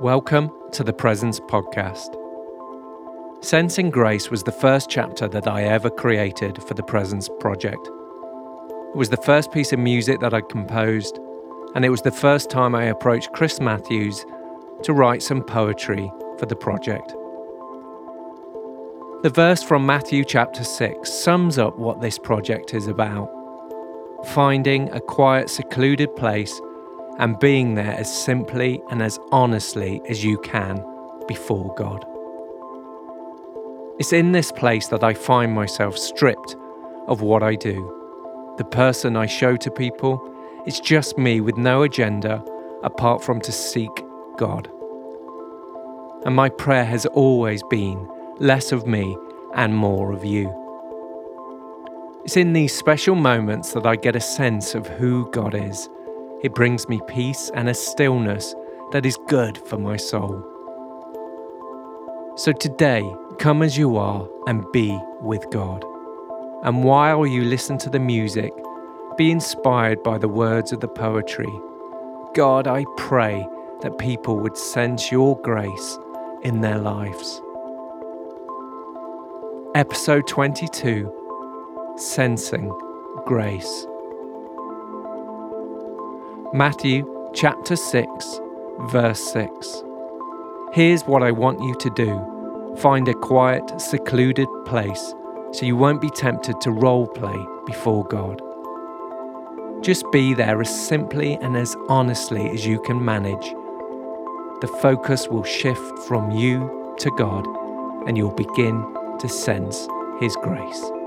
Welcome to the Presence Podcast. Sensing Grace was the first chapter that I ever created for the Presence Project. It was the first piece of music that I composed, and it was the first time I approached Chris Matthews to write some poetry for the project. The verse from Matthew chapter 6 sums up what this project is about finding a quiet, secluded place and being there as simply and as honestly as you can before God. It's in this place that I find myself stripped of what I do. The person I show to people, it's just me with no agenda apart from to seek God. And my prayer has always been less of me and more of you. It's in these special moments that I get a sense of who God is it brings me peace and a stillness that is good for my soul. So today, come as you are and be with God. And while you listen to the music, be inspired by the words of the poetry. God, I pray that people would sense your grace in their lives. Episode 22 Sensing Grace. Matthew chapter 6, verse 6. Here's what I want you to do find a quiet, secluded place so you won't be tempted to role play before God. Just be there as simply and as honestly as you can manage. The focus will shift from you to God, and you'll begin to sense His grace.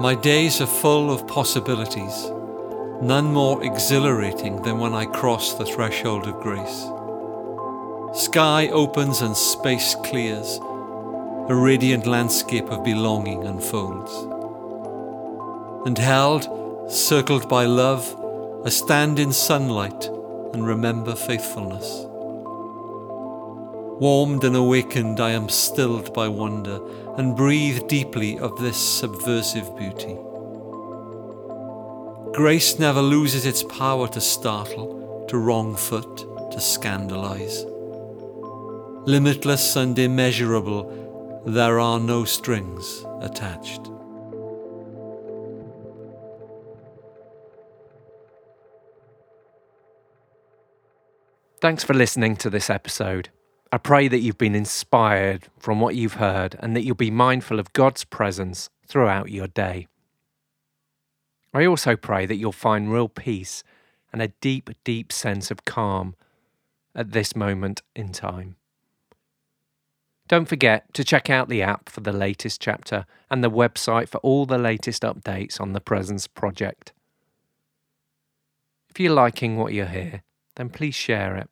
My days are full of possibilities, none more exhilarating than when I cross the threshold of grace. Sky opens and space clears, a radiant landscape of belonging unfolds. And held, circled by love, I stand in sunlight and remember faithfulness. Warmed and awakened, I am stilled by wonder and breathe deeply of this subversive beauty. Grace never loses its power to startle, to wrong foot, to scandalize. Limitless and immeasurable, there are no strings attached. Thanks for listening to this episode. I pray that you've been inspired from what you've heard and that you'll be mindful of God's presence throughout your day. I also pray that you'll find real peace and a deep, deep sense of calm at this moment in time. Don't forget to check out the app for the latest chapter and the website for all the latest updates on the Presence Project. If you're liking what you hear, then please share it.